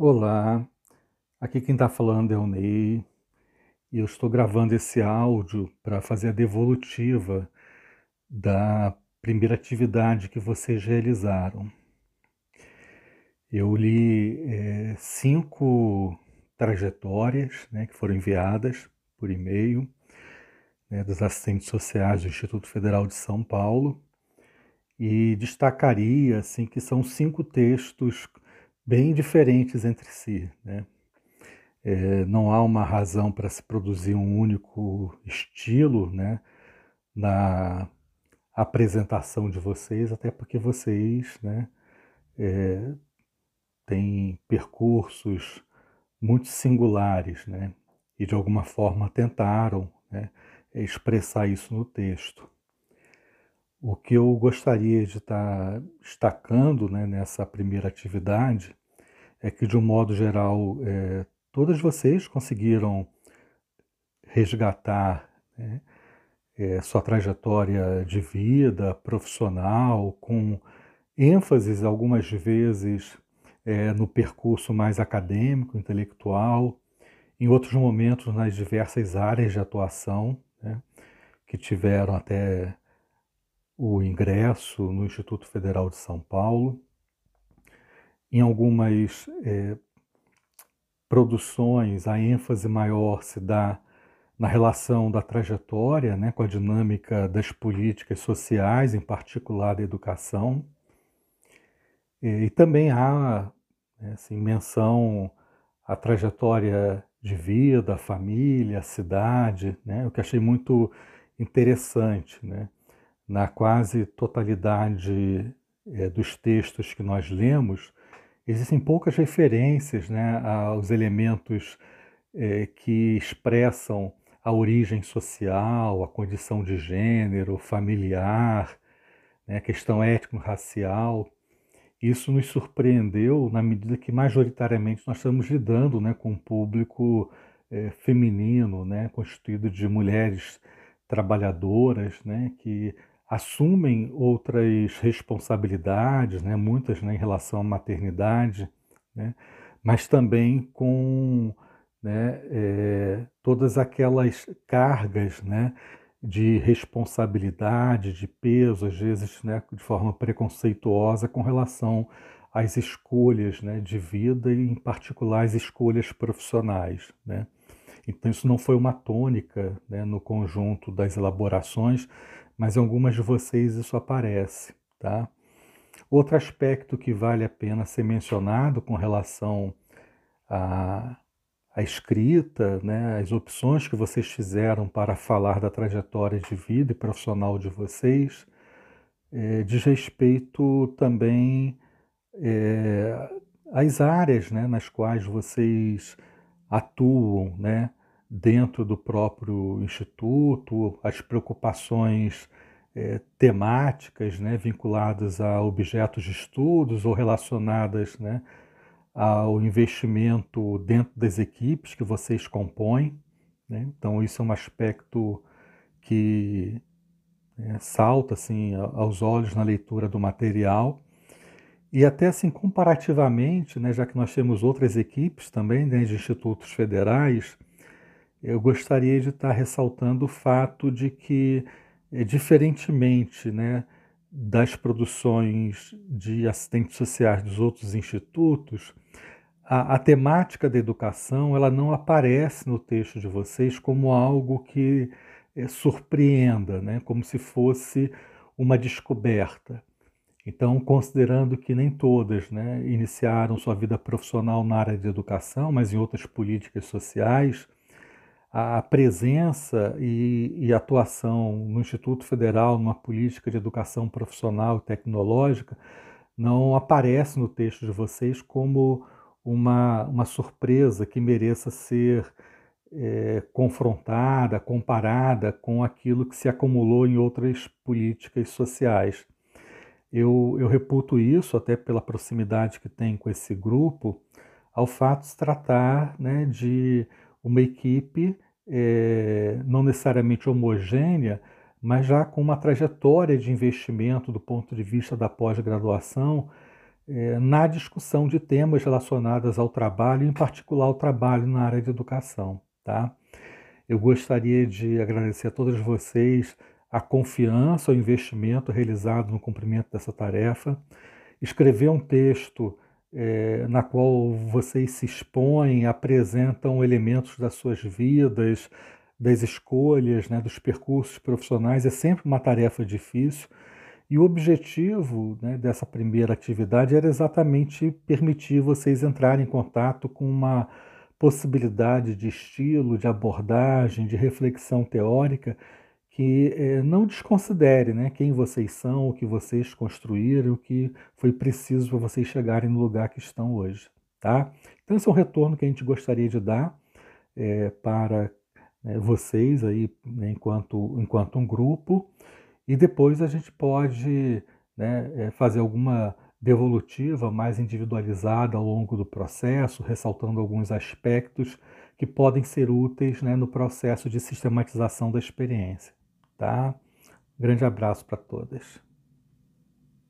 Olá, aqui quem está falando é o Ney e eu estou gravando esse áudio para fazer a devolutiva da primeira atividade que vocês realizaram. Eu li é, cinco trajetórias né, que foram enviadas por e-mail né, dos assistentes sociais do Instituto Federal de São Paulo e destacaria assim que são cinco textos bem diferentes entre si. Né? É, não há uma razão para se produzir um único estilo né, na apresentação de vocês, até porque vocês né, é, têm percursos muito singulares né, e de alguma forma tentaram né, expressar isso no texto. O que eu gostaria de estar destacando né, nessa primeira atividade é que, de um modo geral, é, todas vocês conseguiram resgatar né, é, sua trajetória de vida profissional, com ênfase algumas vezes é, no percurso mais acadêmico, intelectual, em outros momentos nas diversas áreas de atuação, né, que tiveram até o ingresso no Instituto Federal de São Paulo. Em algumas é, produções, a ênfase maior se dá na relação da trajetória né, com a dinâmica das políticas sociais, em particular da educação. E, e também há né, assim, menção à trajetória de vida, a família, a cidade, né, o que achei muito interessante. Né, na quase totalidade é, dos textos que nós lemos, existem poucas referências né, aos elementos é, que expressam a origem social, a condição de gênero, familiar, né, a questão étnico-racial. Isso nos surpreendeu na medida que majoritariamente nós estamos lidando né, com um público é, feminino, né, constituído de mulheres trabalhadoras, né, que assumem outras responsabilidades, né, muitas né, em relação à maternidade, né, mas também com né, é, todas aquelas cargas né, de responsabilidade, de peso, às vezes né, de forma preconceituosa com relação às escolhas né, de vida e, em particular, as escolhas profissionais. Né. Então, isso não foi uma tônica né, no conjunto das elaborações, mas em algumas de vocês isso aparece, tá? Outro aspecto que vale a pena ser mencionado com relação à, à escrita, né, as opções que vocês fizeram para falar da trajetória de vida e profissional de vocês, é, diz respeito também é, às áreas né, nas quais vocês atuam, né? Dentro do próprio instituto, as preocupações é, temáticas né, vinculadas a objetos de estudos ou relacionadas né, ao investimento dentro das equipes que vocês compõem. Né? Então, isso é um aspecto que é, salta assim, aos olhos na leitura do material. E até assim, comparativamente, né, já que nós temos outras equipes também né, de institutos federais, eu gostaria de estar ressaltando o fato de que, é, diferentemente né, das produções de assistentes sociais dos outros institutos, a, a, temática da educação ela não aparece no texto de vocês como algo que é, surpreenda, né, como se fosse uma descoberta. Então, considerando que nem todas né, iniciaram sua vida profissional na área de educação, mas em outras políticas sociais, a presença e, e, atuação no Instituto Federal numa política de educação profissional e tecnológica não aparece no texto de vocês como uma, uma surpresa que mereça ser é, confrontada, comparada com aquilo que se acumulou em outras políticas sociais. Eu, eu reputo isso, até pela proximidade que tem com esse grupo, ao fato de se tratar né, de uma equipe é, não necessariamente homogênea, mas já com uma trajetória de investimento do ponto de vista da pós-graduação é, na discussão de temas relacionados ao trabalho, em particular o trabalho na área de educação. Tá? Eu gostaria de agradecer a todos vocês a confiança, o investimento realizado no cumprimento dessa tarefa. Escrever um texto é, na qual vocês se expõem, apresentam elementos das suas vidas, das escolhas, né, dos percursos profissionais, é sempre uma tarefa difícil. E o objetivo né, dessa primeira atividade era exatamente permitir vocês entrarem em contato com uma possibilidade de estilo, de abordagem, de reflexão teórica que é, não desconsidere né, quem vocês são, o que vocês construíram, o que foi preciso para vocês chegarem no lugar que estão hoje. Tá? Então, esse é um retorno que a gente gostaria de dar é, para né, vocês aí, né, enquanto, enquanto um grupo, e depois a gente pode né, é, fazer alguma devolutiva mais individualizada ao longo do processo, ressaltando alguns aspectos que podem ser úteis né, no processo de sistematização da experiência. Tá? Grande abraço para todas.